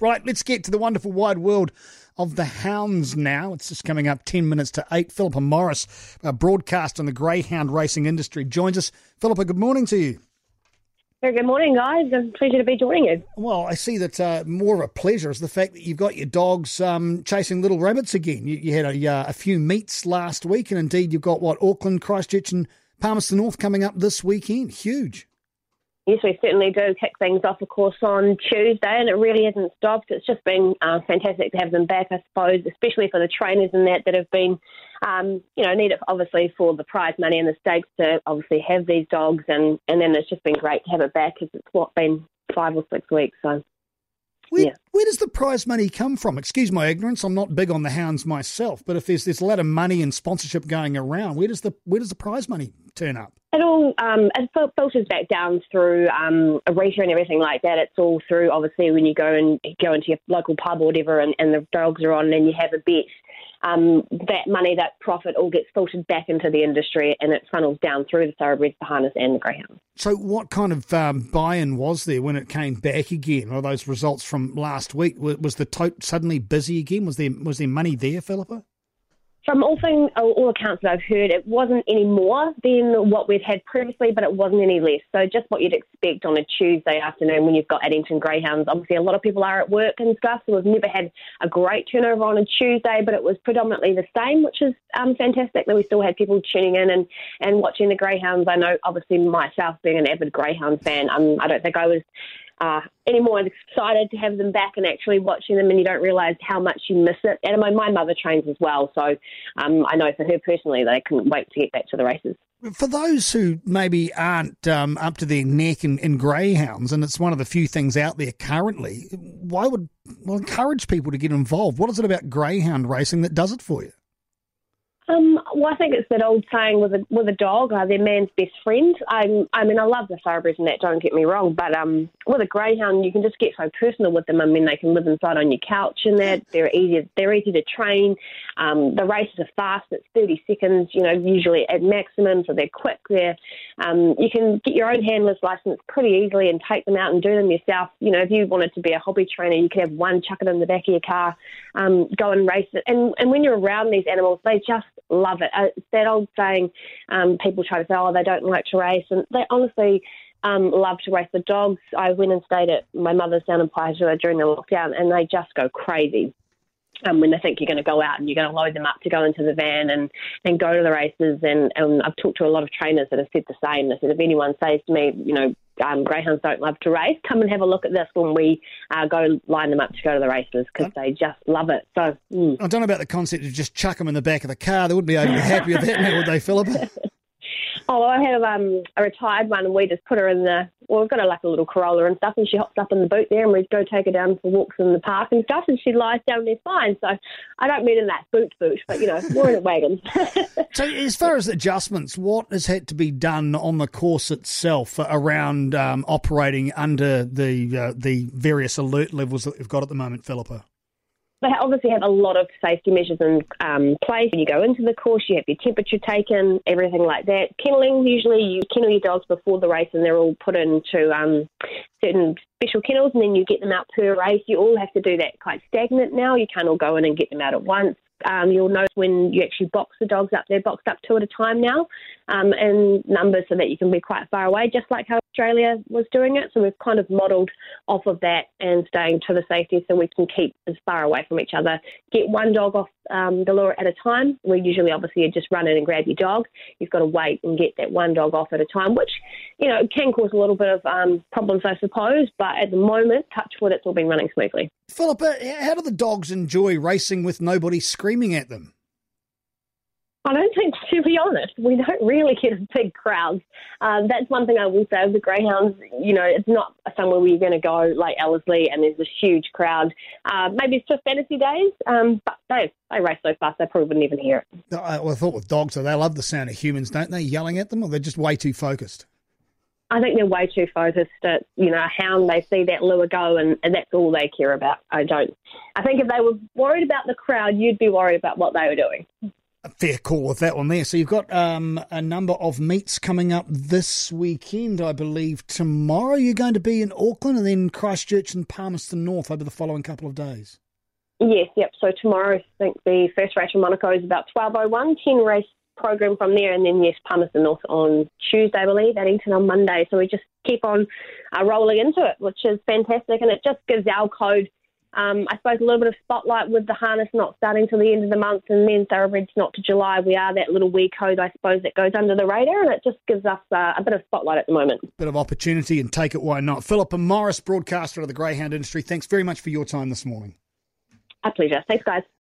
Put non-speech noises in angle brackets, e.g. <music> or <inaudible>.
Right, let's get to the wonderful wide world of the hounds now. It's just coming up 10 minutes to 8. Philippa Morris, a broadcast on the greyhound racing industry, joins us. Philippa, good morning to you. Very good morning, guys. It's a pleasure to be joining you. Well, I see that uh, more of a pleasure is the fact that you've got your dogs um, chasing little rabbits again. You, you had a, uh, a, few meets last week, and indeed you've got what Auckland, Christchurch, and Palmerston North coming up this weekend. Huge. Yes, we certainly do kick things off, of course, on Tuesday, and it really hasn't stopped. It's just been uh, fantastic to have them back, I suppose, especially for the trainers and that that have been, um, you know, need it obviously for the prize money and the stakes to obviously have these dogs, and and then it's just been great to have it back because it's what been five or six weeks, so. Where, yeah. where does the prize money come from? Excuse my ignorance. I'm not big on the hounds myself, but if there's there's a lot of money and sponsorship going around, where does the where does the prize money turn up? It all um, it filters back down through um, a RITA and everything like that. It's all through obviously when you go and go into your local pub or whatever, and, and the dogs are on, and you have a bet. Um, that money, that profit, all gets filtered back into the industry, and it funnels down through the thoroughbreds, the harness, and the greyhounds. So, what kind of um, buy-in was there when it came back again? Or those results from last week was the tote suddenly busy again? Was there was there money there, Philippa? From all, all accounts that I've heard, it wasn't any more than what we've had previously, but it wasn't any less. So just what you'd expect on a Tuesday afternoon when you've got Addington Greyhounds. Obviously, a lot of people are at work and stuff, so we've never had a great turnover on a Tuesday, but it was predominantly the same, which is um, fantastic that we still had people tuning in and, and watching the Greyhounds. I know, obviously, myself being an avid Greyhound fan, um, I don't think I was uh, any more excited to have them back and actually watching them, and you don't realise how much you miss it. And my, my mother trains as well, so um, I know for her personally that I couldn't wait to get back to the races. For those who maybe aren't um, up to their neck in, in greyhounds, and it's one of the few things out there currently, why would well encourage people to get involved? What is it about greyhound racing that does it for you? Um, well, I think it's that old saying with a with a dog, uh, they're man's best friend. I'm, I mean, I love the thoroughbreds and that. Don't get me wrong, but um, with a greyhound, you can just get so personal with them. I mean, they can live inside on your couch and that. They're easy. They're easy to train. Um, the races are fast. It's thirty seconds. You know, usually at maximum, so they're quick. They're um, you can get your own handler's license pretty easily and take them out and do them yourself. You know, if you wanted to be a hobby trainer, you could have one, chuck it in the back of your car, um, go and race it. And and when you're around these animals, they just love it. Uh, it's that old saying, um, people try to say, oh, they don't like to race. And they honestly um, love to race the dogs. I went and stayed at my mother's down in Paihua during the lockdown, and they just go crazy. Um, when they think you're going to go out and you're going to load them up to go into the van and, and go to the races. And, and I've talked to a lot of trainers that have said the same. They said, if anyone says to me, you know, um, greyhounds don't love to race, come and have a look at this when we uh, go line them up to go to the races because they just love it. So mm. I don't know about the concept of just chuck them in the back of the car. They wouldn't be overly happy with that, now, would they, Philip? <laughs> Oh, I have um, a retired one, and we just put her in the. Well, we've got her like a little Corolla and stuff, and she hops up in the boot there, and we go take her down for walks in the park and stuff, and she lies down there fine. So I don't mean in that boot boot, but you know, more in a wagon. <laughs> so, as far as adjustments, what has had to be done on the course itself around um, operating under the uh, the various alert levels that we've got at the moment, Philippa? They obviously have a lot of safety measures in um, place. When you go into the course, you have your temperature taken, everything like that. Kenneling, usually you kennel your dogs before the race and they're all put into um, certain special kennels and then you get them out per race. You all have to do that quite stagnant now. You can't all go in and get them out at once. Um, you'll notice when you actually box the dogs up, they're boxed up two at a time now um, in numbers so that you can be quite far away, just like how Australia was doing it. So we've kind of modelled off of that and staying to the safety so we can keep as far away from each other. Get one dog off um, the lure at a time. We usually obviously you just run in and grab your dog. You've got to wait and get that one dog off at a time, which, you know, can cause a little bit of um, problems, I suppose. But at the moment, touch wood, it's all been running smoothly. Philippa, how do the dogs enjoy racing with nobody screaming at them? I don't think, to be honest, we don't really get big crowds. Um, that's one thing I will say of the Greyhounds. You know, it's not somewhere where you're going to go like Ellerslie and there's a huge crowd. Uh, maybe it's just fantasy days, um, but they they race so fast they probably wouldn't even hear it. I, well, I thought with dogs, so they love the sound of humans, don't they? Yelling at them, or they're just way too focused. I think they're way too focused at, you know, a hound. They see that lure go and, and that's all they care about. I don't. I think if they were worried about the crowd, you'd be worried about what they were doing. Fair call with that one there. So you've got um, a number of meets coming up this weekend, I believe. Tomorrow you're going to be in Auckland and then Christchurch and Palmerston North over the following couple of days. Yes, yep. So tomorrow, I think the first race from Manukau is about 12.01, 10 race program from there, and then yes, Palmerston North on Tuesday, I believe, Eton on Monday. So we just keep on uh, rolling into it, which is fantastic, and it just gives our code – um, I suppose a little bit of spotlight with the harness not starting till the end of the month and then thoroughbreds not to July. We are that little wee code, I suppose, that goes under the radar and it just gives us uh, a bit of spotlight at the moment. Bit of opportunity and take it, why not? Philippa Morris, broadcaster of the Greyhound industry, thanks very much for your time this morning. A pleasure. Thanks, guys.